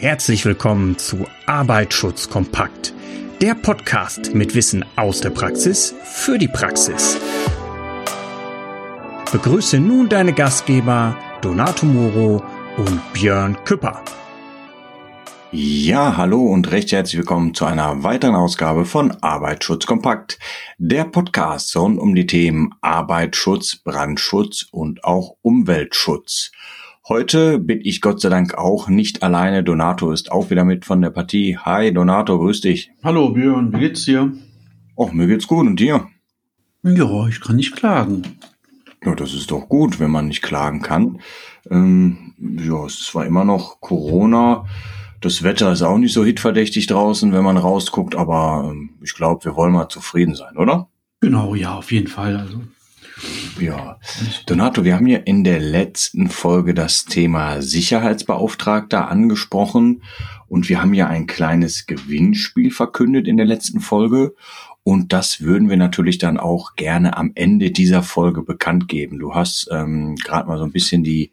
Herzlich willkommen zu Arbeitsschutz kompakt, der Podcast mit Wissen aus der Praxis für die Praxis. Begrüße nun deine Gastgeber Donato Moro und Björn Küpper. Ja, hallo und recht herzlich willkommen zu einer weiteren Ausgabe von Arbeitsschutz kompakt, der Podcast rund um die Themen Arbeitsschutz, Brandschutz und auch Umweltschutz. Heute bin ich Gott sei Dank auch nicht alleine. Donato ist auch wieder mit von der Partie. Hi Donato, grüß dich. Hallo Björn, wie geht's dir? Och, mir geht's gut und dir? Ja, ich kann nicht klagen. Ja, das ist doch gut, wenn man nicht klagen kann. Ähm, ja, es ist zwar immer noch Corona. Das Wetter ist auch nicht so hitverdächtig draußen, wenn man rausguckt, aber ähm, ich glaube, wir wollen mal zufrieden sein, oder? Genau, ja, auf jeden Fall. Also ja, Donato, wir haben ja in der letzten Folge das Thema Sicherheitsbeauftragter angesprochen und wir haben ja ein kleines Gewinnspiel verkündet in der letzten Folge und das würden wir natürlich dann auch gerne am Ende dieser Folge bekannt geben. Du hast ähm, gerade mal so ein bisschen die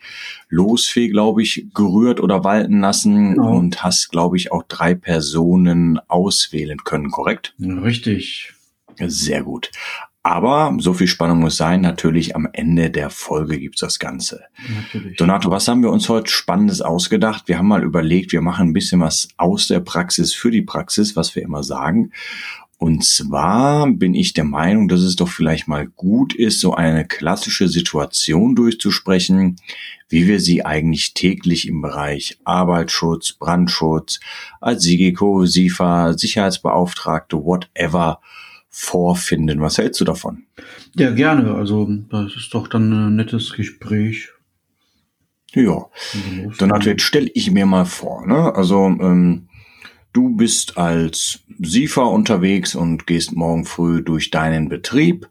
Losfee, glaube ich, gerührt oder walten lassen genau. und hast, glaube ich, auch drei Personen auswählen können, korrekt? Richtig. Sehr gut. Aber so viel Spannung muss sein. Natürlich am Ende der Folge gibt's das Ganze. Natürlich. Donato, was haben wir uns heute Spannendes ausgedacht? Wir haben mal überlegt, wir machen ein bisschen was aus der Praxis für die Praxis, was wir immer sagen. Und zwar bin ich der Meinung, dass es doch vielleicht mal gut ist, so eine klassische Situation durchzusprechen, wie wir sie eigentlich täglich im Bereich Arbeitsschutz, Brandschutz, als SIGECO, SIFA, Sicherheitsbeauftragte, whatever vorfinden. Was hältst du davon? Ja, gerne. Also das ist doch dann ein nettes Gespräch. Ja, dann jetzt stelle ich mir mal vor. Ne? Also ähm, du bist als SIFA unterwegs und gehst morgen früh durch deinen Betrieb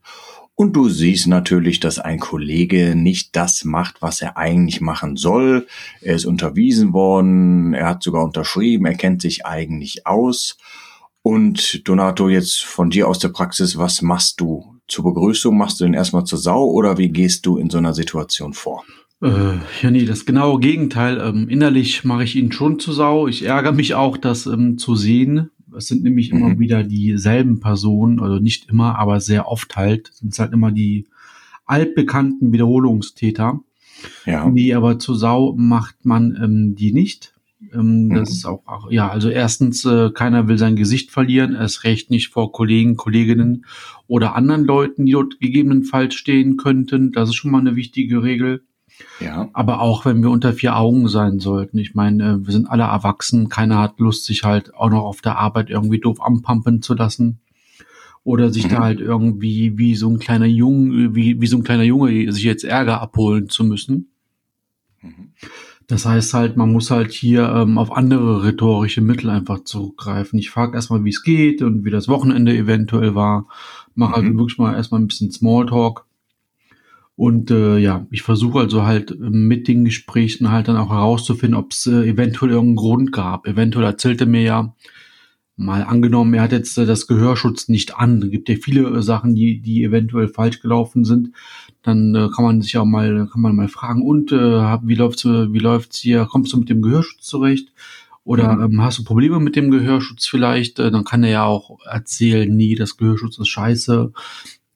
und du siehst natürlich, dass ein Kollege nicht das macht, was er eigentlich machen soll. Er ist unterwiesen worden, er hat sogar unterschrieben, er kennt sich eigentlich aus und Donato, jetzt von dir aus der Praxis, was machst du zur Begrüßung? Machst du den erstmal zur Sau oder wie gehst du in so einer Situation vor? Äh, ja, nee, das genaue Gegenteil. Ähm, innerlich mache ich ihn schon zur Sau. Ich ärgere mich auch, das ähm, zu sehen. Es sind nämlich mhm. immer wieder dieselben Personen, also nicht immer, aber sehr oft halt, sind es halt immer die altbekannten Wiederholungstäter. Ja. Nee, aber zur Sau macht man ähm, die nicht. Ähm, mhm. Das ist auch, auch, ja, also erstens, äh, keiner will sein Gesicht verlieren, erst recht nicht vor Kollegen, Kolleginnen oder anderen Leuten, die dort gegebenenfalls stehen könnten. Das ist schon mal eine wichtige Regel. Ja. Aber auch wenn wir unter vier Augen sein sollten. Ich meine, äh, wir sind alle erwachsen, keiner hat Lust, sich halt auch noch auf der Arbeit irgendwie doof anpumpen zu lassen. Oder sich mhm. da halt irgendwie wie so ein kleiner Junge, wie, wie so ein kleiner Junge sich jetzt Ärger abholen zu müssen. Mhm. Das heißt halt, man muss halt hier ähm, auf andere rhetorische Mittel einfach zurückgreifen. Ich frage erstmal, wie es geht und wie das Wochenende eventuell war. Mache also mhm. wirklich mal erstmal ein bisschen Smalltalk. Und äh, ja, ich versuche also halt mit den Gesprächen halt dann auch herauszufinden, ob es äh, eventuell irgendeinen Grund gab. Eventuell erzählte mir ja, mal angenommen, er hat jetzt äh, das Gehörschutz nicht an. Es gibt ja viele äh, Sachen, die, die eventuell falsch gelaufen sind dann äh, kann man sich auch mal, kann man mal fragen, und äh, wie läuft's, wie läuft's hier? Kommst du mit dem Gehörschutz zurecht? Oder ähm, hast du Probleme mit dem Gehörschutz vielleicht? Äh, dann kann er ja auch erzählen, nee, das Gehörschutz ist scheiße.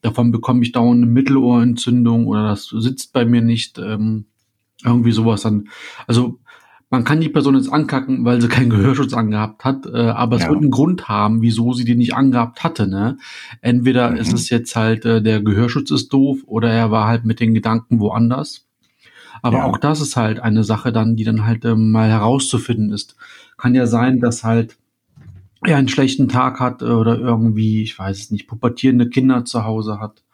Davon bekomme ich dauernd eine Mittelohrentzündung oder das sitzt bei mir nicht. Ähm, irgendwie sowas dann. Also man kann die Person jetzt ankacken, weil sie keinen Gehörschutz angehabt hat, äh, aber es ja. wird einen Grund haben, wieso sie den nicht angehabt hatte. Ne? Entweder mhm. ist es jetzt halt, äh, der Gehörschutz ist doof oder er war halt mit den Gedanken woanders. Aber ja. auch das ist halt eine Sache dann, die dann halt ähm, mal herauszufinden ist. Kann ja sein, dass halt er einen schlechten Tag hat oder irgendwie, ich weiß es nicht, pubertierende Kinder zu Hause hat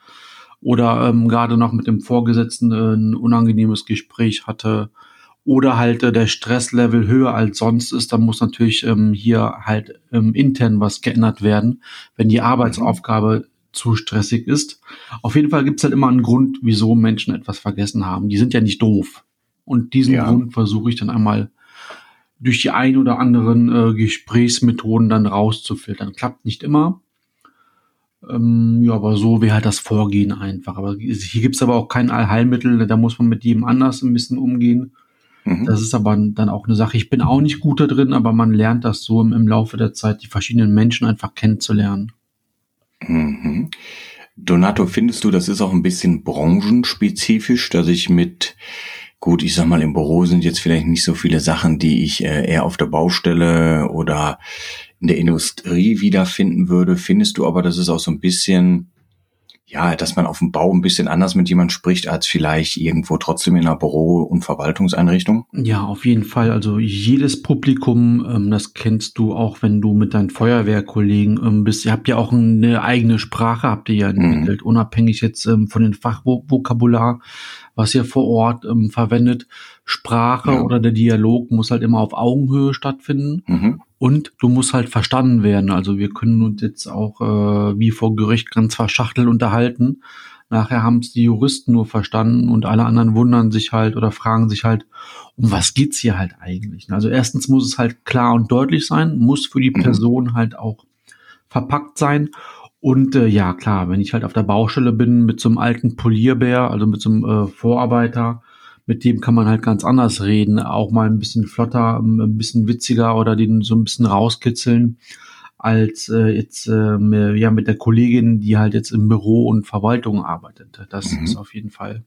oder ähm, gerade noch mit dem Vorgesetzten äh, ein unangenehmes Gespräch hatte oder halt äh, der Stresslevel höher als sonst ist, dann muss natürlich ähm, hier halt ähm, intern was geändert werden, wenn die Arbeitsaufgabe zu stressig ist. Auf jeden Fall gibt es halt immer einen Grund, wieso Menschen etwas vergessen haben. Die sind ja nicht doof. Und diesen ja. Grund versuche ich dann einmal durch die ein oder anderen äh, Gesprächsmethoden dann rauszufiltern. Klappt nicht immer. Ähm, ja, aber so wäre halt das Vorgehen einfach. Aber hier gibt's aber auch kein Allheilmittel, da muss man mit jedem anders ein bisschen umgehen. Mhm. Das ist aber dann auch eine Sache. Ich bin auch nicht gut da drin, aber man lernt das so im, im Laufe der Zeit, die verschiedenen Menschen einfach kennenzulernen. Mhm. Donato, findest du, das ist auch ein bisschen branchenspezifisch, dass ich mit, gut, ich sag mal, im Büro sind jetzt vielleicht nicht so viele Sachen, die ich äh, eher auf der Baustelle oder in der Industrie wiederfinden würde. Findest du aber, das ist auch so ein bisschen ja, dass man auf dem Bau ein bisschen anders mit jemand spricht, als vielleicht irgendwo trotzdem in einer Büro- und Verwaltungseinrichtung? Ja, auf jeden Fall. Also jedes Publikum, ähm, das kennst du auch, wenn du mit deinen Feuerwehrkollegen ähm, bist. Ihr habt ja auch eine eigene Sprache, habt ihr ja mhm. entwickelt, mhm. unabhängig jetzt ähm, von den Fachvokabular, was ihr vor Ort ähm, verwendet. Sprache ja. oder der Dialog muss halt immer auf Augenhöhe stattfinden. Mhm. Und du musst halt verstanden werden. Also wir können uns jetzt auch äh, wie vor Gericht ganz verschachtelt unterhalten. Nachher haben es die Juristen nur verstanden und alle anderen wundern sich halt oder fragen sich halt, um was geht's hier halt eigentlich? Also erstens muss es halt klar und deutlich sein, muss für die mhm. Person halt auch verpackt sein. Und äh, ja, klar, wenn ich halt auf der Baustelle bin mit so einem alten Polierbär, also mit so einem äh, Vorarbeiter, mit dem kann man halt ganz anders reden, auch mal ein bisschen flotter, ähm, ein bisschen witziger oder den so ein bisschen rauskitzeln als äh, jetzt äh, ja mit der Kollegin, die halt jetzt im Büro und Verwaltung arbeitet. Das mhm. ist auf jeden Fall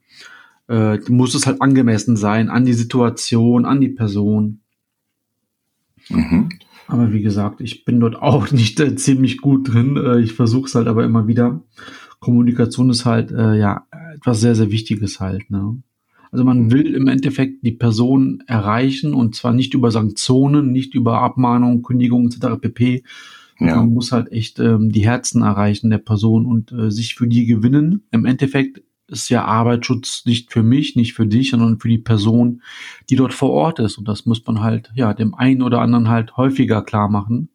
äh, muss es halt angemessen sein an die Situation, an die Person. Mhm. Aber wie gesagt, ich bin dort auch nicht äh, ziemlich gut drin. Äh, ich versuche es halt aber immer wieder. Kommunikation ist halt äh, ja etwas sehr sehr Wichtiges halt. Ne? Also man will im Endeffekt die Person erreichen und zwar nicht über Sanktionen, nicht über Abmahnungen, Kündigungen etc. pp. Ja. Man muss halt echt ähm, die Herzen erreichen der Person und äh, sich für die gewinnen. Im Endeffekt ist ja Arbeitsschutz nicht für mich, nicht für dich, sondern für die Person, die dort vor Ort ist. Und das muss man halt, ja, dem einen oder anderen halt häufiger klar machen.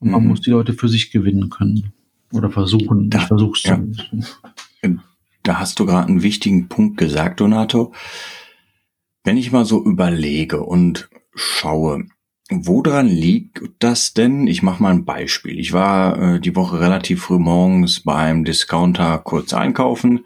Und man mhm. muss die Leute für sich gewinnen können. Oder versuchen. Da, ich versuch's ja. zu da hast du gerade einen wichtigen Punkt gesagt, Donato. Wenn ich mal so überlege und schaue, woran liegt das denn? Ich mache mal ein Beispiel. Ich war äh, die Woche relativ früh morgens beim Discounter kurz einkaufen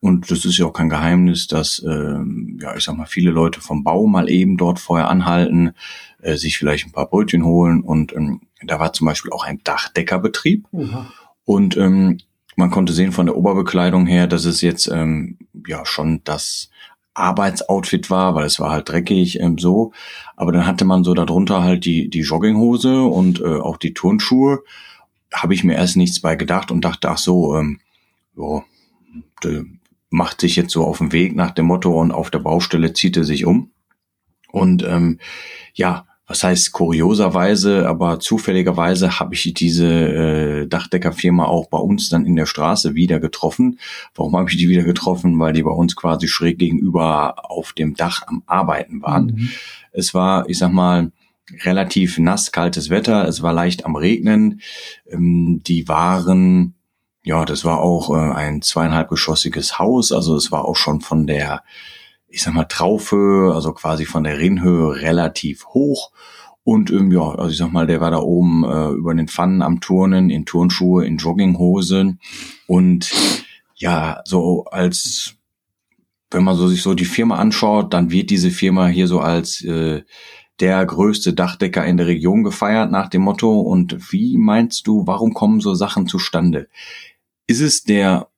und das ist ja auch kein Geheimnis, dass äh, ja ich sag mal viele Leute vom Bau mal eben dort vorher anhalten, äh, sich vielleicht ein paar Brötchen holen und ähm, da war zum Beispiel auch ein Dachdeckerbetrieb. Mhm. Und ähm, man konnte sehen von der Oberbekleidung her, dass es jetzt ähm, ja schon das Arbeitsoutfit war, weil es war halt dreckig ähm, so. Aber dann hatte man so darunter halt die die Jogginghose und äh, auch die Turnschuhe. Habe ich mir erst nichts bei gedacht und dachte, ach so, ähm, jo, macht sich jetzt so auf den Weg nach dem Motto und auf der Baustelle zieht er sich um. Und ähm, ja, was heißt kurioserweise, aber zufälligerweise habe ich diese äh, Dachdeckerfirma auch bei uns dann in der Straße wieder getroffen. Warum habe ich die wieder getroffen? Weil die bei uns quasi schräg gegenüber auf dem Dach am Arbeiten waren. Mhm. Es war, ich sag mal, relativ nass, kaltes Wetter. Es war leicht am Regnen. Ähm, die waren, ja, das war auch äh, ein zweieinhalbgeschossiges Haus. Also es war auch schon von der ich sag mal, Traufhöhe, also quasi von der Rinnhöhe relativ hoch. Und ähm, ja, also ich sag mal, der war da oben äh, über den Pfannen am Turnen, in Turnschuhe, in Jogginghosen. Und ja, so als wenn man so sich so die Firma anschaut, dann wird diese Firma hier so als äh, der größte Dachdecker in der Region gefeiert nach dem Motto. Und wie meinst du, warum kommen so Sachen zustande? Ist es der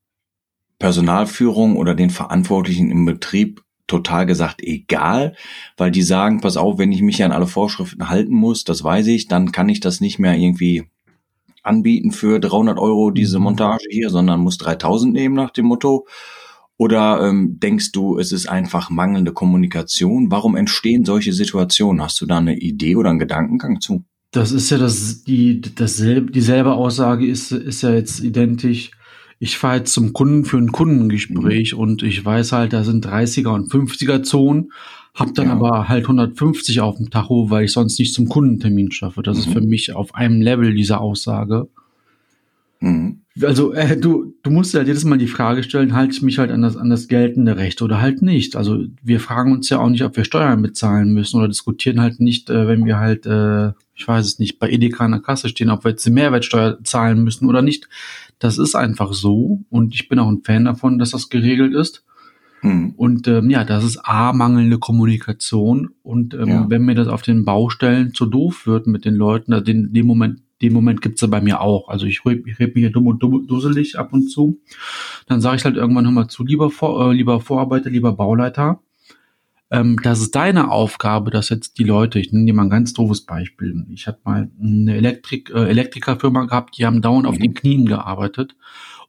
Personalführung oder den Verantwortlichen im Betrieb total gesagt egal, weil die sagen, pass auf, wenn ich mich an alle Vorschriften halten muss, das weiß ich, dann kann ich das nicht mehr irgendwie anbieten für 300 Euro diese mhm. Montage hier, sondern muss 3000 nehmen nach dem Motto. Oder ähm, denkst du, es ist einfach mangelnde Kommunikation? Warum entstehen solche Situationen? Hast du da eine Idee oder einen Gedankengang zu? Das ist ja das, die, dasselbe, dieselbe Aussage ist, ist ja jetzt identisch ich fahre jetzt zum Kunden für ein Kundengespräch mhm. und ich weiß halt, da sind 30er und 50er Zonen, hab dann ja. aber halt 150 auf dem Tacho, weil ich sonst nicht zum Kundentermin schaffe. Das mhm. ist für mich auf einem Level diese Aussage. Mhm. Also äh, du, du musst halt jedes Mal die Frage stellen, halte ich mich halt an das, an das geltende Recht oder halt nicht. Also wir fragen uns ja auch nicht, ob wir Steuern bezahlen müssen oder diskutieren halt nicht, äh, wenn wir halt, äh, ich weiß es nicht, bei Edeka in der Kasse stehen, ob wir jetzt die Mehrwertsteuer zahlen müssen oder nicht. Das ist einfach so und ich bin auch ein Fan davon, dass das geregelt ist. Mhm. Und ähm, ja, das ist A, mangelnde Kommunikation. Und ähm, ja. wenn mir das auf den Baustellen zu doof wird mit den Leuten, also den, dem Moment, den Moment gibt's ja bei mir auch. Also ich rede red mich hier dumm und dumm, dusselig ab und zu. Dann sage ich halt irgendwann nochmal zu, lieber, Vor, äh, lieber Vorarbeiter, lieber Bauleiter, ähm, das ist deine Aufgabe, dass jetzt die Leute, ich nehme dir mal ein ganz doofes Beispiel. Ich hatte mal eine Elektrik, äh, Elektrikerfirma gehabt, die haben dauernd mhm. auf den Knien gearbeitet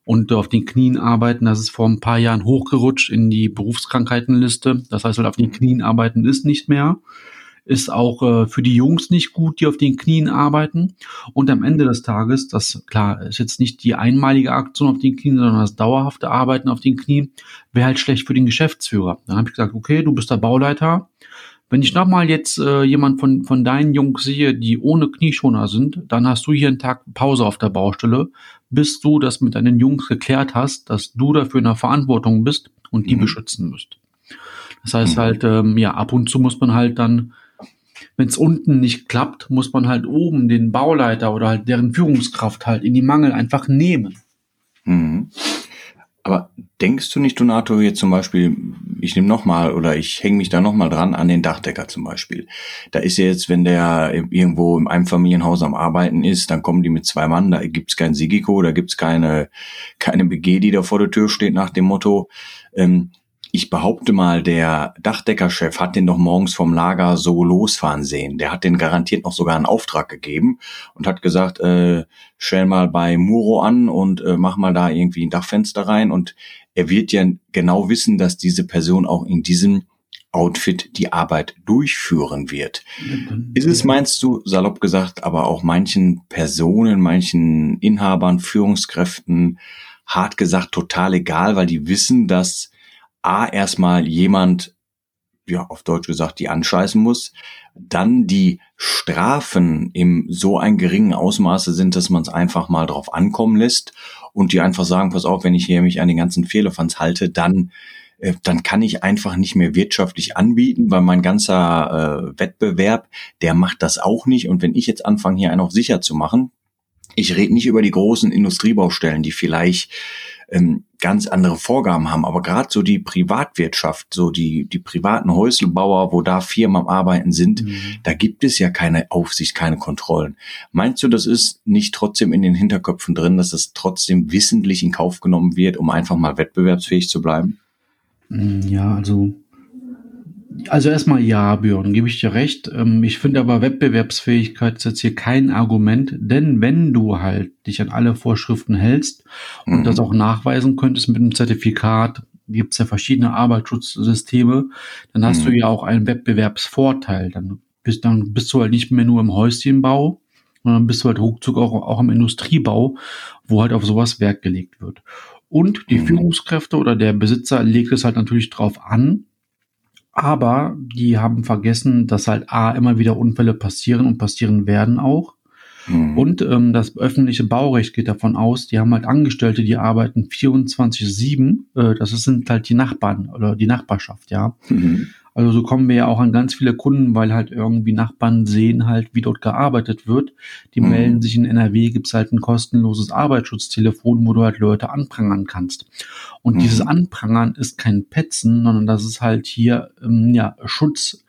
und auf den Knien arbeiten, das ist vor ein paar Jahren hochgerutscht in die Berufskrankheitenliste. Das heißt, halt auf den Knien arbeiten ist nicht mehr. Ist auch äh, für die Jungs nicht gut, die auf den Knien arbeiten. Und am Ende des Tages, das klar, ist jetzt nicht die einmalige Aktion auf den Knien, sondern das dauerhafte Arbeiten auf den Knien, wäre halt schlecht für den Geschäftsführer. Dann habe ich gesagt, okay, du bist der Bauleiter, wenn ich nochmal jetzt äh, jemand von, von deinen Jungs sehe, die ohne Knieschoner sind, dann hast du hier einen Tag Pause auf der Baustelle, bis du das mit deinen Jungs geklärt hast, dass du dafür in der Verantwortung bist und die mhm. beschützen müsst. Das heißt mhm. halt, ähm, ja, ab und zu muss man halt dann, wenn es unten nicht klappt, muss man halt oben den Bauleiter oder halt deren Führungskraft halt in die Mangel einfach nehmen. Mhm. Aber denkst du nicht, Donato, jetzt zum Beispiel, ich nehme nochmal oder ich hänge mich da nochmal dran an den Dachdecker zum Beispiel. Da ist ja jetzt, wenn der irgendwo im Einfamilienhaus am Arbeiten ist, dann kommen die mit zwei Mann, da gibt's kein Sigiko, da gibt's keine, keine BG, die da vor der Tür steht nach dem Motto, ähm, ich behaupte mal, der Dachdeckerchef hat den doch morgens vom Lager so losfahren sehen. Der hat den garantiert noch sogar einen Auftrag gegeben und hat gesagt, äh, stell mal bei Muro an und äh, mach mal da irgendwie ein Dachfenster rein. Und er wird ja genau wissen, dass diese Person auch in diesem Outfit die Arbeit durchführen wird. Ist es, meinst du, salopp gesagt, aber auch manchen Personen, manchen Inhabern, Führungskräften, hart gesagt, total egal, weil die wissen, dass A, erstmal jemand, ja, auf Deutsch gesagt, die anscheißen muss, dann die Strafen im so ein geringen Ausmaße sind, dass man es einfach mal drauf ankommen lässt und die einfach sagen, pass auf, wenn ich hier mich an den ganzen Fehlerfans halte, dann äh, dann kann ich einfach nicht mehr wirtschaftlich anbieten, weil mein ganzer äh, Wettbewerb, der macht das auch nicht. Und wenn ich jetzt anfange, hier einen auf sicher zu machen, ich rede nicht über die großen Industriebaustellen, die vielleicht ähm, ganz andere Vorgaben haben. Aber gerade so die Privatwirtschaft, so die, die privaten Häuselbauer, wo da Firmen am Arbeiten sind, mhm. da gibt es ja keine Aufsicht, keine Kontrollen. Meinst du, das ist nicht trotzdem in den Hinterköpfen drin, dass das trotzdem wissentlich in Kauf genommen wird, um einfach mal wettbewerbsfähig zu bleiben? Ja, also also erstmal ja, Björn, gebe ich dir recht. Ähm, ich finde aber Wettbewerbsfähigkeit ist jetzt hier kein Argument, denn wenn du halt dich an alle Vorschriften hältst und mhm. das auch nachweisen könntest mit einem Zertifikat, gibt es ja verschiedene Arbeitsschutzsysteme, dann hast mhm. du ja auch einen Wettbewerbsvorteil. Dann bist, dann bist du halt nicht mehr nur im Häuschenbau, sondern bist du halt ruckzuck auch, auch im Industriebau, wo halt auf sowas Wert gelegt wird. Und die mhm. Führungskräfte oder der Besitzer legt es halt natürlich drauf an, aber die haben vergessen, dass halt A immer wieder Unfälle passieren und passieren werden auch. Mhm. Und ähm, das öffentliche Baurecht geht davon aus, die haben halt Angestellte, die arbeiten 24-7. Äh, das sind halt die Nachbarn oder die Nachbarschaft, ja. Mhm. Also so kommen wir ja auch an ganz viele Kunden, weil halt irgendwie Nachbarn sehen halt, wie dort gearbeitet wird. Die mhm. melden sich in NRW, gibt's halt ein kostenloses Arbeitsschutztelefon, wo du halt Leute anprangern kannst. Und mhm. dieses Anprangern ist kein Petzen, sondern das ist halt hier ähm, ja Schutz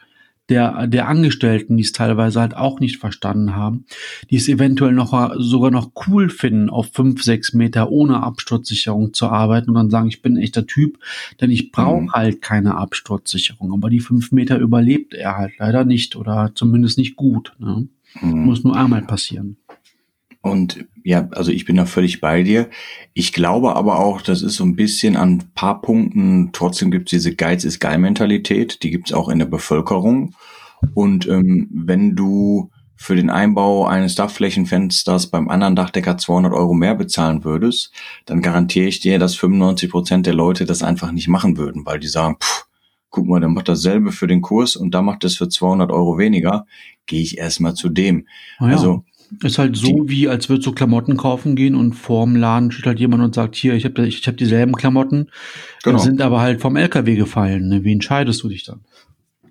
der, der Angestellten, die es teilweise halt auch nicht verstanden haben, die es eventuell noch sogar noch cool finden, auf fünf, sechs Meter ohne Absturzsicherung zu arbeiten und dann sagen, ich bin ein echter Typ, denn ich brauche mhm. halt keine Absturzsicherung. Aber die fünf Meter überlebt er halt leider nicht oder zumindest nicht gut. Ne? Mhm. Muss nur einmal passieren. Und ja, also ich bin da völlig bei dir. Ich glaube aber auch, das ist so ein bisschen an ein paar Punkten, trotzdem gibt es diese Geiz ist geil Mentalität, die gibt es auch in der Bevölkerung. Und ähm, wenn du für den Einbau eines Dachflächenfensters beim anderen Dachdecker 200 Euro mehr bezahlen würdest, dann garantiere ich dir, dass 95 Prozent der Leute das einfach nicht machen würden, weil die sagen, pff, guck mal, der macht dasselbe für den Kurs und da macht es für 200 Euro weniger, gehe ich erstmal zu dem. Oh ja. Also ist halt so, die, wie als würdest du Klamotten kaufen gehen und vorm Laden steht halt jemand und sagt, hier, ich habe ich hab dieselben Klamotten, genau. sind aber halt vom LKW gefallen. Ne? Wie entscheidest du dich dann?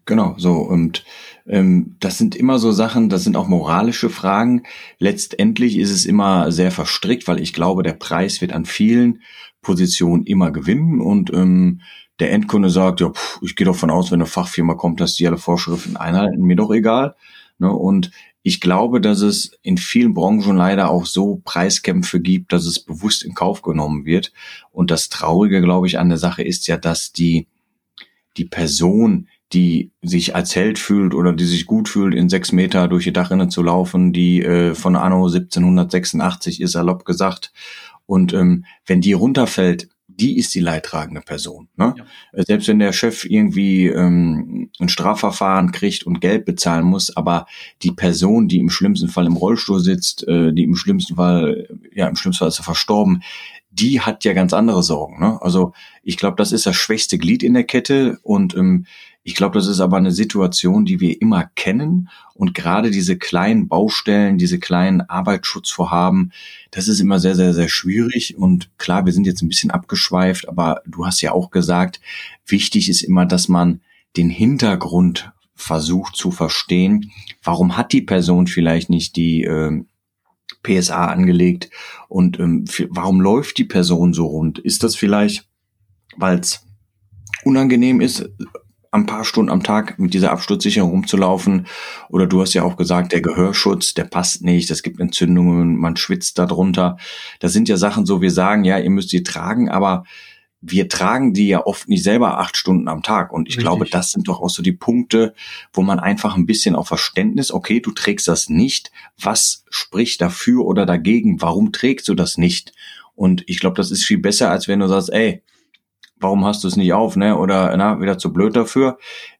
Genau, so. Und Ähm, das sind immer so Sachen, das sind auch moralische Fragen. Letztendlich ist es immer sehr verstrickt, weil ich glaube, der Preis wird an vielen Positionen immer gewinnen und ähm, der Endkunde sagt, ja, pff, ich gehe davon aus, wenn eine Fachfirma kommt, dass die alle Vorschriften einhalten, mir doch egal. Ne? Und ich glaube, dass es in vielen Branchen leider auch so Preiskämpfe gibt, dass es bewusst in Kauf genommen wird. Und das Traurige, glaube ich, an der Sache ist ja, dass die, die Person, die sich als Held fühlt oder die sich gut fühlt, in sechs Meter durch die Dachrinne zu laufen, die äh, von Anno 1786 ist salopp gesagt. Und ähm, wenn die runterfällt, die ist die leidtragende Person. Ne? Ja. Äh, selbst wenn der Chef irgendwie ähm, ein Strafverfahren kriegt und Geld bezahlen muss, aber die Person, die im schlimmsten Fall im Rollstuhl sitzt, äh, die im schlimmsten Fall, ja, im schlimmsten Fall ist er verstorben, die hat ja ganz andere Sorgen. Ne? Also ich glaube, das ist das schwächste Glied in der Kette und ähm, ich glaube, das ist aber eine Situation, die wir immer kennen. Und gerade diese kleinen Baustellen, diese kleinen Arbeitsschutzvorhaben, das ist immer sehr, sehr, sehr schwierig. Und klar, wir sind jetzt ein bisschen abgeschweift, aber du hast ja auch gesagt, wichtig ist immer, dass man den Hintergrund versucht zu verstehen. Warum hat die Person vielleicht nicht die äh, PSA angelegt und ähm, warum läuft die Person so rund? Ist das vielleicht, weil es unangenehm ist, ein paar Stunden am Tag mit dieser Absturzsicherung rumzulaufen. Oder du hast ja auch gesagt, der Gehörschutz, der passt nicht, es gibt Entzündungen, man schwitzt darunter. Das sind ja Sachen, so wir sagen, ja, ihr müsst die tragen, aber wir tragen die ja oft nicht selber acht Stunden am Tag. Und ich Richtig. glaube, das sind doch auch so die Punkte, wo man einfach ein bisschen auf Verständnis, okay, du trägst das nicht. Was spricht dafür oder dagegen? Warum trägst du das nicht? Und ich glaube, das ist viel besser, als wenn du sagst, ey, warum hast du es nicht auf, ne? Oder na, wieder zu blöd dafür.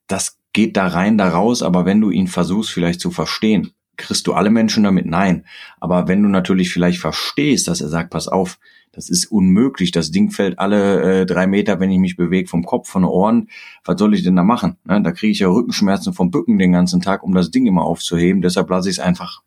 Das geht da rein, da raus, aber wenn du ihn versuchst vielleicht zu verstehen, kriegst du alle Menschen damit? Nein. Aber wenn du natürlich vielleicht verstehst, dass er sagt, pass auf, das ist unmöglich, das Ding fällt alle äh, drei Meter, wenn ich mich bewege, vom Kopf, von den Ohren, was soll ich denn da machen? Ne? Da kriege ich ja Rückenschmerzen vom Bücken den ganzen Tag, um das Ding immer aufzuheben, deshalb lasse ich es einfach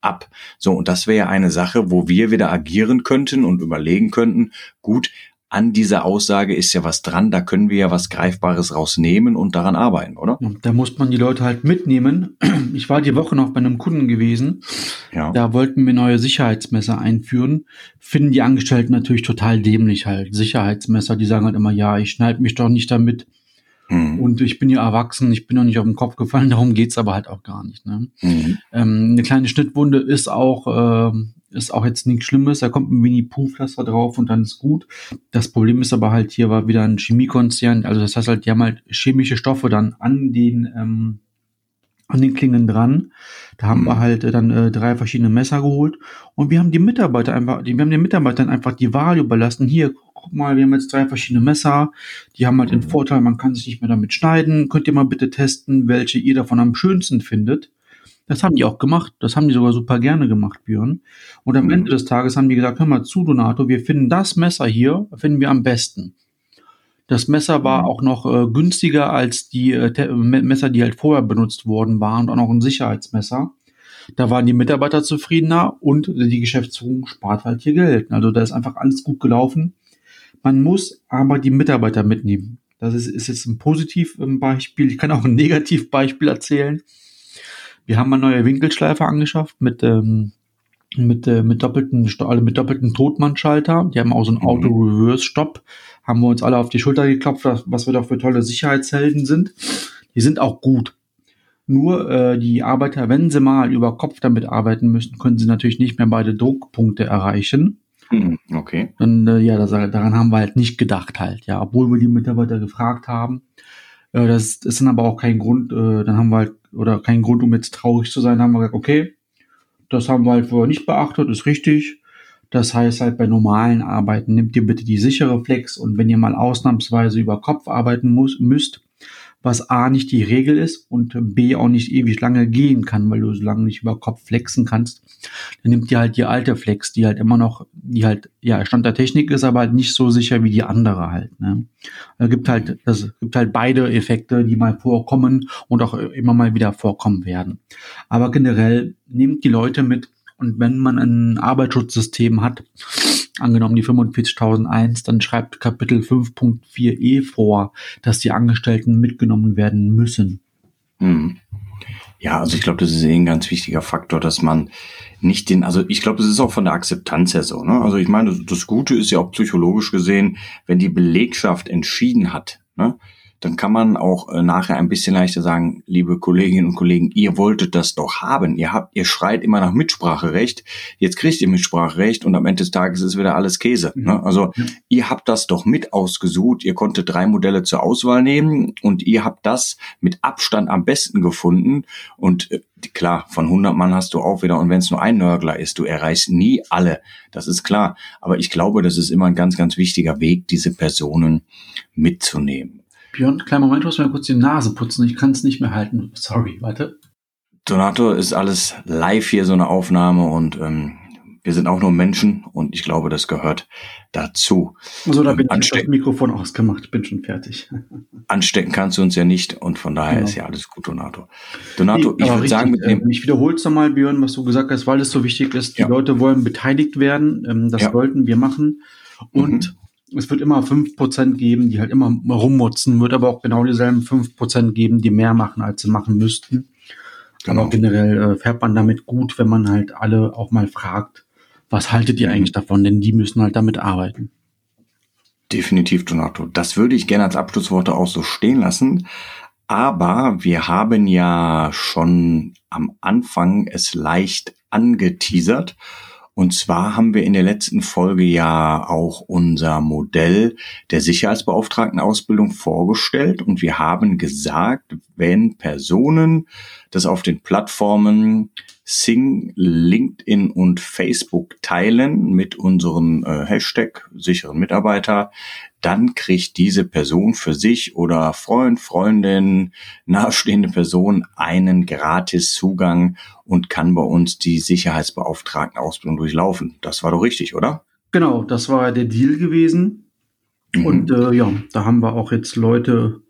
ab. So, und das wäre ja eine Sache, wo wir wieder agieren könnten und überlegen könnten, gut, an dieser Aussage ist ja was dran, da können wir ja was Greifbares rausnehmen und daran arbeiten, oder? Da muss man die Leute halt mitnehmen. Ich war die Woche noch bei einem Kunden gewesen. Ja. Da wollten wir neue Sicherheitsmesser einführen. Finden die Angestellten natürlich total dämlich halt. Sicherheitsmesser, die sagen halt immer, ja, ich schneide mich doch nicht damit. Mhm. Und ich bin ja erwachsen, ich bin noch nicht auf den Kopf gefallen, darum geht's aber halt auch gar nicht. Ne? Mhm. Ähm, eine kleine Schnittwunde ist auch äh, ist auch jetzt nichts Schlimmes. Da kommt ein Mini-Poo-Pflaster drauf und dann ist gut. Das Problem ist aber halt, hier war wieder ein Chemiekonzern. Also das heißt halt, die haben halt chemische Stoffe dann an den, ähm, an den Klingen dran. Da haben mhm. wir halt äh, dann äh, drei verschiedene Messer geholt und wir haben die Mitarbeiter einfach, die, wir haben den Mitarbeitern einfach die Wahl überlassen. Hier, guck mal, wir haben jetzt drei verschiedene Messer. Die haben halt den mhm. Vorteil, man kann sich nicht mehr damit schneiden. Könnt ihr mal bitte testen, welche ihr davon am schönsten findet. Das haben die auch gemacht. Das haben die sogar super gerne gemacht, Björn. Und am mhm. Ende des Tages haben die gesagt, hör mal zu, Donato, wir finden das Messer hier, finden wir am besten. Das Messer war mhm. auch noch äh, günstiger als die äh, Messer, die halt vorher benutzt worden waren und auch noch ein Sicherheitsmesser. Da waren die Mitarbeiter zufriedener und die Geschäftsführung spart halt hier Geld. Also da ist einfach alles gut gelaufen. Man muss aber die Mitarbeiter mitnehmen. Das ist, ist jetzt ein Positivbeispiel. Ich kann auch ein Negativbeispiel erzählen. Wir haben eine neue Winkelschleifer angeschafft mit, ähm, mit, äh, mit doppelten, also mit doppelten Totmannschalter. Die haben auch so einen mhm. Auto-Reverse-Stop. Haben wir uns alle auf die Schulter geklopft, was wir doch für tolle Sicherheitshelden sind. Die sind auch gut. Nur äh, die Arbeiter, wenn sie mal über Kopf damit arbeiten müssen, können sie natürlich nicht mehr beide Druckpunkte erreichen. Mhm, okay. Und äh, ja, das, daran haben wir halt nicht gedacht halt, ja, obwohl wir die Mitarbeiter gefragt haben. Äh, das ist dann aber auch kein Grund, äh, dann haben wir halt, oder kein Grund, um jetzt traurig zu sein, haben wir gesagt, okay, das haben wir halt vorher nicht beachtet, ist richtig. Das heißt halt bei normalen Arbeiten nehmt ihr bitte die sichere Flex und wenn ihr mal ausnahmsweise über Kopf arbeiten muss, müsst, was A nicht die Regel ist und B auch nicht ewig lange gehen kann, weil du so lange nicht über Kopf flexen kannst. Dann nimmt ihr halt die alte Flex, die halt immer noch, die halt, ja, Stand der Technik ist, aber halt nicht so sicher wie die andere halt. Ne? Da gibt halt, das gibt halt beide Effekte, die mal vorkommen und auch immer mal wieder vorkommen werden. Aber generell nehmt die Leute mit und wenn man ein Arbeitsschutzsystem hat, angenommen die 45.001, dann schreibt Kapitel 5.4e vor, dass die Angestellten mitgenommen werden müssen. Hm. Ja, also ich glaube, das ist eh ein ganz wichtiger Faktor, dass man nicht den, also ich glaube, das ist auch von der Akzeptanz her so. Ne? Also ich meine, das Gute ist ja auch psychologisch gesehen, wenn die Belegschaft entschieden hat, ne, dann kann man auch äh, nachher ein bisschen leichter sagen, liebe Kolleginnen und Kollegen, ihr wolltet das doch haben. Ihr habt, ihr schreit immer nach Mitspracherecht. Jetzt kriegt ihr Mitspracherecht und am Ende des Tages ist wieder alles Käse. Mhm. Ne? Also ja. ihr habt das doch mit ausgesucht. Ihr konntet drei Modelle zur Auswahl nehmen und ihr habt das mit Abstand am besten gefunden. Und äh, klar, von 100 Mann hast du auch wieder, und wenn es nur ein Nörgler ist, du erreichst nie alle, das ist klar. Aber ich glaube, das ist immer ein ganz, ganz wichtiger Weg, diese Personen mitzunehmen. Björn, kleiner Moment, du musst mir kurz die Nase putzen. Ich kann es nicht mehr halten. Sorry, warte. Donato ist alles live hier, so eine Aufnahme und ähm, wir sind auch nur Menschen und ich glaube, das gehört dazu. So, da bin ich das Mikrofon ausgemacht, bin schon fertig. Anstecken kannst du uns ja nicht und von daher genau. ist ja alles gut, Donato. Donato, ich würde sagen, mit dem. Äh, ich wiederhole es nochmal, Björn, was du gesagt hast, weil es so wichtig ist. Die ja. Leute wollen beteiligt werden. Ähm, das ja. wollten wir machen. Und mhm es wird immer fünf Prozent geben, die halt immer rummutzen, wird aber auch genau dieselben fünf Prozent geben, die mehr machen, als sie machen müssten. Genau. Aber generell äh, fährt man damit gut, wenn man halt alle auch mal fragt, was haltet ihr eigentlich davon? Denn die müssen halt damit arbeiten. Definitiv, Donato. Das würde ich gerne als Abschlussworte auch so stehen lassen. Aber wir haben ja schon am Anfang es leicht angeteasert. Und zwar haben wir in der letzten Folge ja auch unser Modell der Sicherheitsbeauftragtenausbildung vorgestellt. Und wir haben gesagt, wenn Personen das auf den Plattformen Sing, LinkedIn und Facebook teilen mit unserem äh, Hashtag sicheren Mitarbeiter, dann kriegt diese Person für sich oder Freund, Freundin, nahestehende Person einen gratis Zugang und kann bei uns die Sicherheitsbeauftragtenausbildung durchlaufen. Das war doch richtig, oder? Genau, das war der Deal gewesen. Mhm. Und äh, ja, da haben wir auch jetzt Leute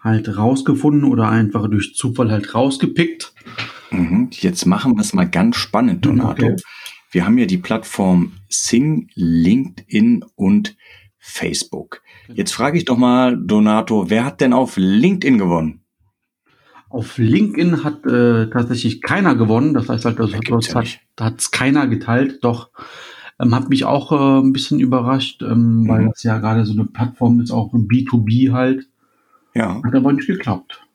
halt rausgefunden oder einfach durch Zufall halt rausgepickt. Mhm. Jetzt machen wir es mal ganz spannend, Donato. Okay. Wir haben ja die Plattform Sing, LinkedIn und Facebook. Genau. Jetzt frage ich doch mal, Donato, wer hat denn auf LinkedIn gewonnen? Auf LinkedIn hat äh, tatsächlich keiner gewonnen. Das heißt halt, das, das ja hat es keiner geteilt. Doch ähm, hat mich auch äh, ein bisschen überrascht, ähm, mhm. weil das ja gerade so eine Plattform ist, auch B2B halt. Ja. Hat aber nicht geklappt.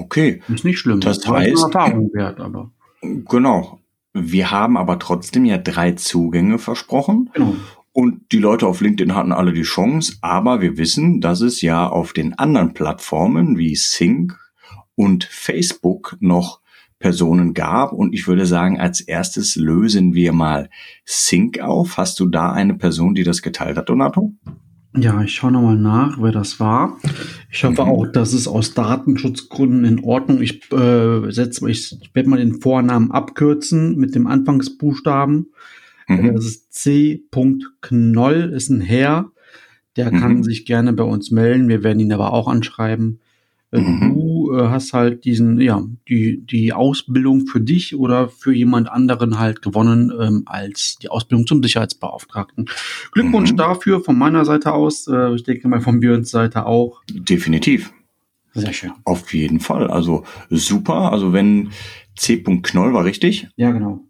Okay. Ist nicht schlimm. Das, das heißt, Erfahrung wert, aber. Genau. Wir haben aber trotzdem ja drei Zugänge versprochen. Genau. Und die Leute auf LinkedIn hatten alle die Chance, aber wir wissen, dass es ja auf den anderen Plattformen wie Sync und Facebook noch Personen gab. Und ich würde sagen, als erstes lösen wir mal Sync auf. Hast du da eine Person, die das geteilt hat, Donato? Ja, ich schaue nochmal nach, wer das war. Ich hoffe mhm. auch, dass es aus Datenschutzgründen in Ordnung. Ich äh, setze, ich werde mal den Vornamen abkürzen mit dem Anfangsbuchstaben. Mhm. Das ist C. Knoll, ist ein Herr. Der mhm. kann sich gerne bei uns melden. Wir werden ihn aber auch anschreiben. Äh, mhm. Du äh, hast halt diesen, ja, die, die Ausbildung für dich oder für jemand anderen halt gewonnen ähm, als die Ausbildung zum Sicherheitsbeauftragten. Glückwunsch mhm. dafür von meiner Seite aus. Äh, ich denke mal von Björns Seite auch. Definitiv. Sehr schön. Auf jeden Fall. Also super. Also wenn C. Knoll war richtig. Ja, genau.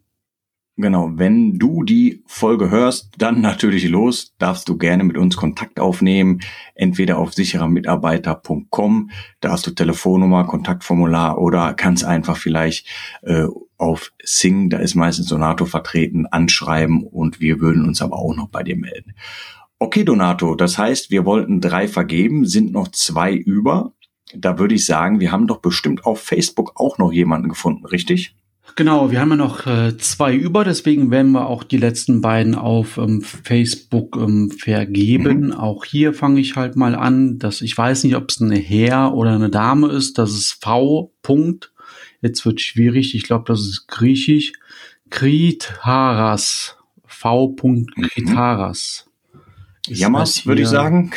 Genau, wenn du die Folge hörst, dann natürlich los, darfst du gerne mit uns Kontakt aufnehmen, entweder auf sicherermitarbeiter.com, da hast du Telefonnummer, Kontaktformular oder kannst einfach vielleicht äh, auf Sing, da ist meistens Donato vertreten, anschreiben und wir würden uns aber auch noch bei dir melden. Okay, Donato, das heißt, wir wollten drei vergeben, sind noch zwei über. Da würde ich sagen, wir haben doch bestimmt auf Facebook auch noch jemanden gefunden, richtig? Genau, wir haben ja noch äh, zwei über, deswegen werden wir auch die letzten beiden auf ähm, Facebook ähm, vergeben. Mhm. Auch hier fange ich halt mal an, dass ich weiß nicht, ob es eine Herr oder eine Dame ist. Das ist V. Punkt. Jetzt wird schwierig. Ich glaube, das ist griechisch. Kritaras. V. Mhm. Kritaras. Jammers, würde ich sagen.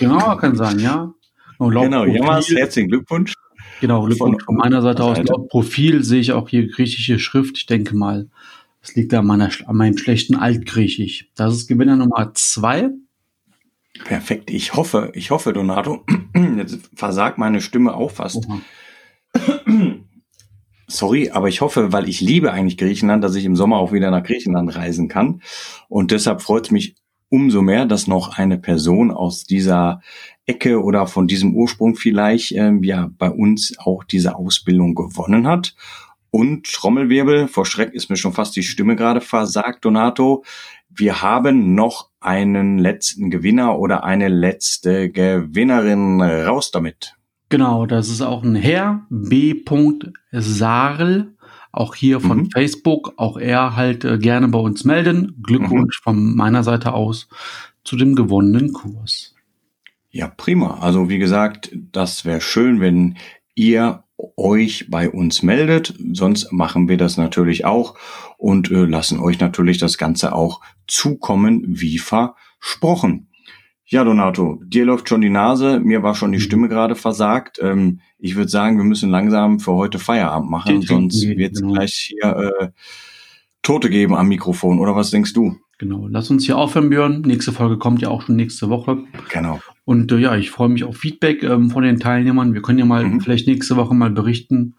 Genau, kann sein, ja. Genau, Jammers, herzlichen Glückwunsch. Genau, Glückwunsch von meiner Seite aus. Laut Profil sehe ich auch hier griechische Schrift. Ich denke mal, das liegt an, meiner, an meinem schlechten Altgriechisch. Das ist Gewinner Nummer zwei. Perfekt. Ich hoffe, ich hoffe, Donato, jetzt versagt meine Stimme auch fast. sorry, aber ich hoffe, weil ich liebe eigentlich Griechenland, dass ich im Sommer auch wieder nach Griechenland reisen kann. Und deshalb freut es mich umso mehr, dass noch eine Person aus dieser Ecke oder von diesem Ursprung vielleicht ähm, ja bei uns auch diese Ausbildung gewonnen hat. Und Trommelwirbel, vor Schreck ist mir schon fast die Stimme gerade versagt, Donato. Wir haben noch einen letzten Gewinner oder eine letzte Gewinnerin raus damit. Genau, das ist auch ein Herr B. Sarl, auch hier von mhm. Facebook. Auch er halt äh, gerne bei uns melden. Glückwunsch mhm. von meiner Seite aus zu dem gewonnenen Kurs. Ja, prima. Also wie gesagt, das wäre schön, wenn ihr euch bei uns meldet. Sonst machen wir das natürlich auch und äh, lassen euch natürlich das Ganze auch zukommen, wie versprochen. Ja, Donato, dir läuft schon die Nase, mir war schon die mhm. Stimme gerade versagt. Ähm, ich würde sagen, wir müssen langsam für heute Feierabend machen, sonst wird es genau. gleich hier äh, Tote geben am Mikrofon. Oder was denkst du? Genau, lass uns hier aufhören, Björn. Nächste Folge kommt ja auch schon nächste Woche. Genau. Und äh, ja, ich freue mich auf Feedback ähm, von den Teilnehmern. Wir können ja mal mhm. vielleicht nächste Woche mal berichten,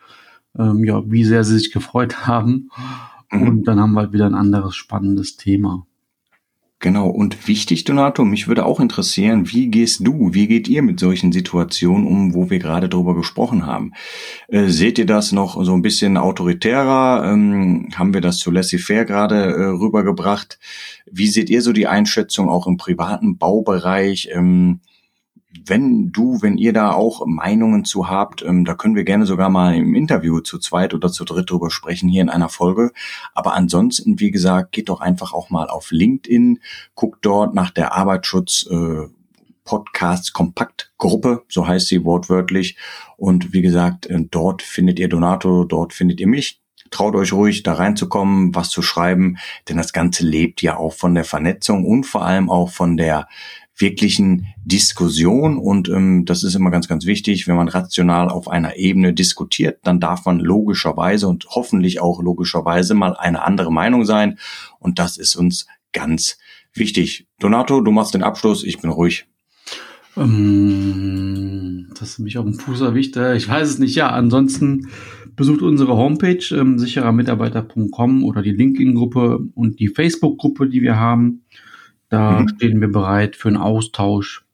ähm, ja, wie sehr sie sich gefreut haben. Mhm. Und dann haben wir halt wieder ein anderes spannendes Thema. Genau, und wichtig, Donato, mich würde auch interessieren, wie gehst du, wie geht ihr mit solchen Situationen um, wo wir gerade drüber gesprochen haben? Äh, seht ihr das noch so ein bisschen autoritärer? Ähm, haben wir das zu laissez-faire gerade äh, rübergebracht? Wie seht ihr so die Einschätzung auch im privaten Baubereich? Ähm, wenn du, wenn ihr da auch Meinungen zu habt, ähm, da können wir gerne sogar mal im Interview zu zweit oder zu dritt drüber sprechen hier in einer Folge. Aber ansonsten, wie gesagt, geht doch einfach auch mal auf LinkedIn, guckt dort nach der Arbeitsschutz äh, Podcasts Kompaktgruppe, so heißt sie wortwörtlich. Und wie gesagt, äh, dort findet ihr Donato, dort findet ihr mich. Traut euch ruhig, da reinzukommen, was zu schreiben, denn das Ganze lebt ja auch von der Vernetzung und vor allem auch von der wirklichen Diskussion und ähm, das ist immer ganz, ganz wichtig, wenn man rational auf einer Ebene diskutiert, dann darf man logischerweise und hoffentlich auch logischerweise mal eine andere Meinung sein und das ist uns ganz wichtig. Donato, du machst den Abschluss, ich bin ruhig. Ähm, das ist mich auf dem Fuß erwischt. Ich weiß es nicht. Ja, ansonsten besucht unsere Homepage ähm, sicherermitarbeiter.com oder die LinkedIn-Gruppe und die Facebook-Gruppe, die wir haben. Da mhm. stehen wir bereit für einen Austausch.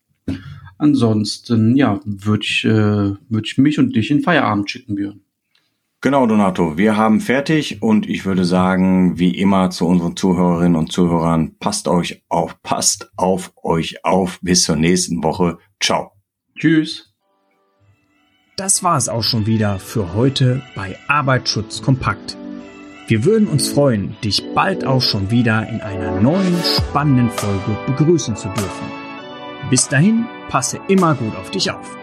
Ansonsten, ja, würde ich, äh, würd ich mich und dich in Feierabend schicken, Björn. Genau, Donato. Wir haben fertig und ich würde sagen, wie immer zu unseren Zuhörerinnen und Zuhörern, passt euch auf, passt auf euch auf. Bis zur nächsten Woche. Ciao. Tschüss. Das war es auch schon wieder für heute bei Arbeitsschutz kompakt wir würden uns freuen, dich bald auch schon wieder in einer neuen spannenden Folge begrüßen zu dürfen. Bis dahin, passe immer gut auf dich auf.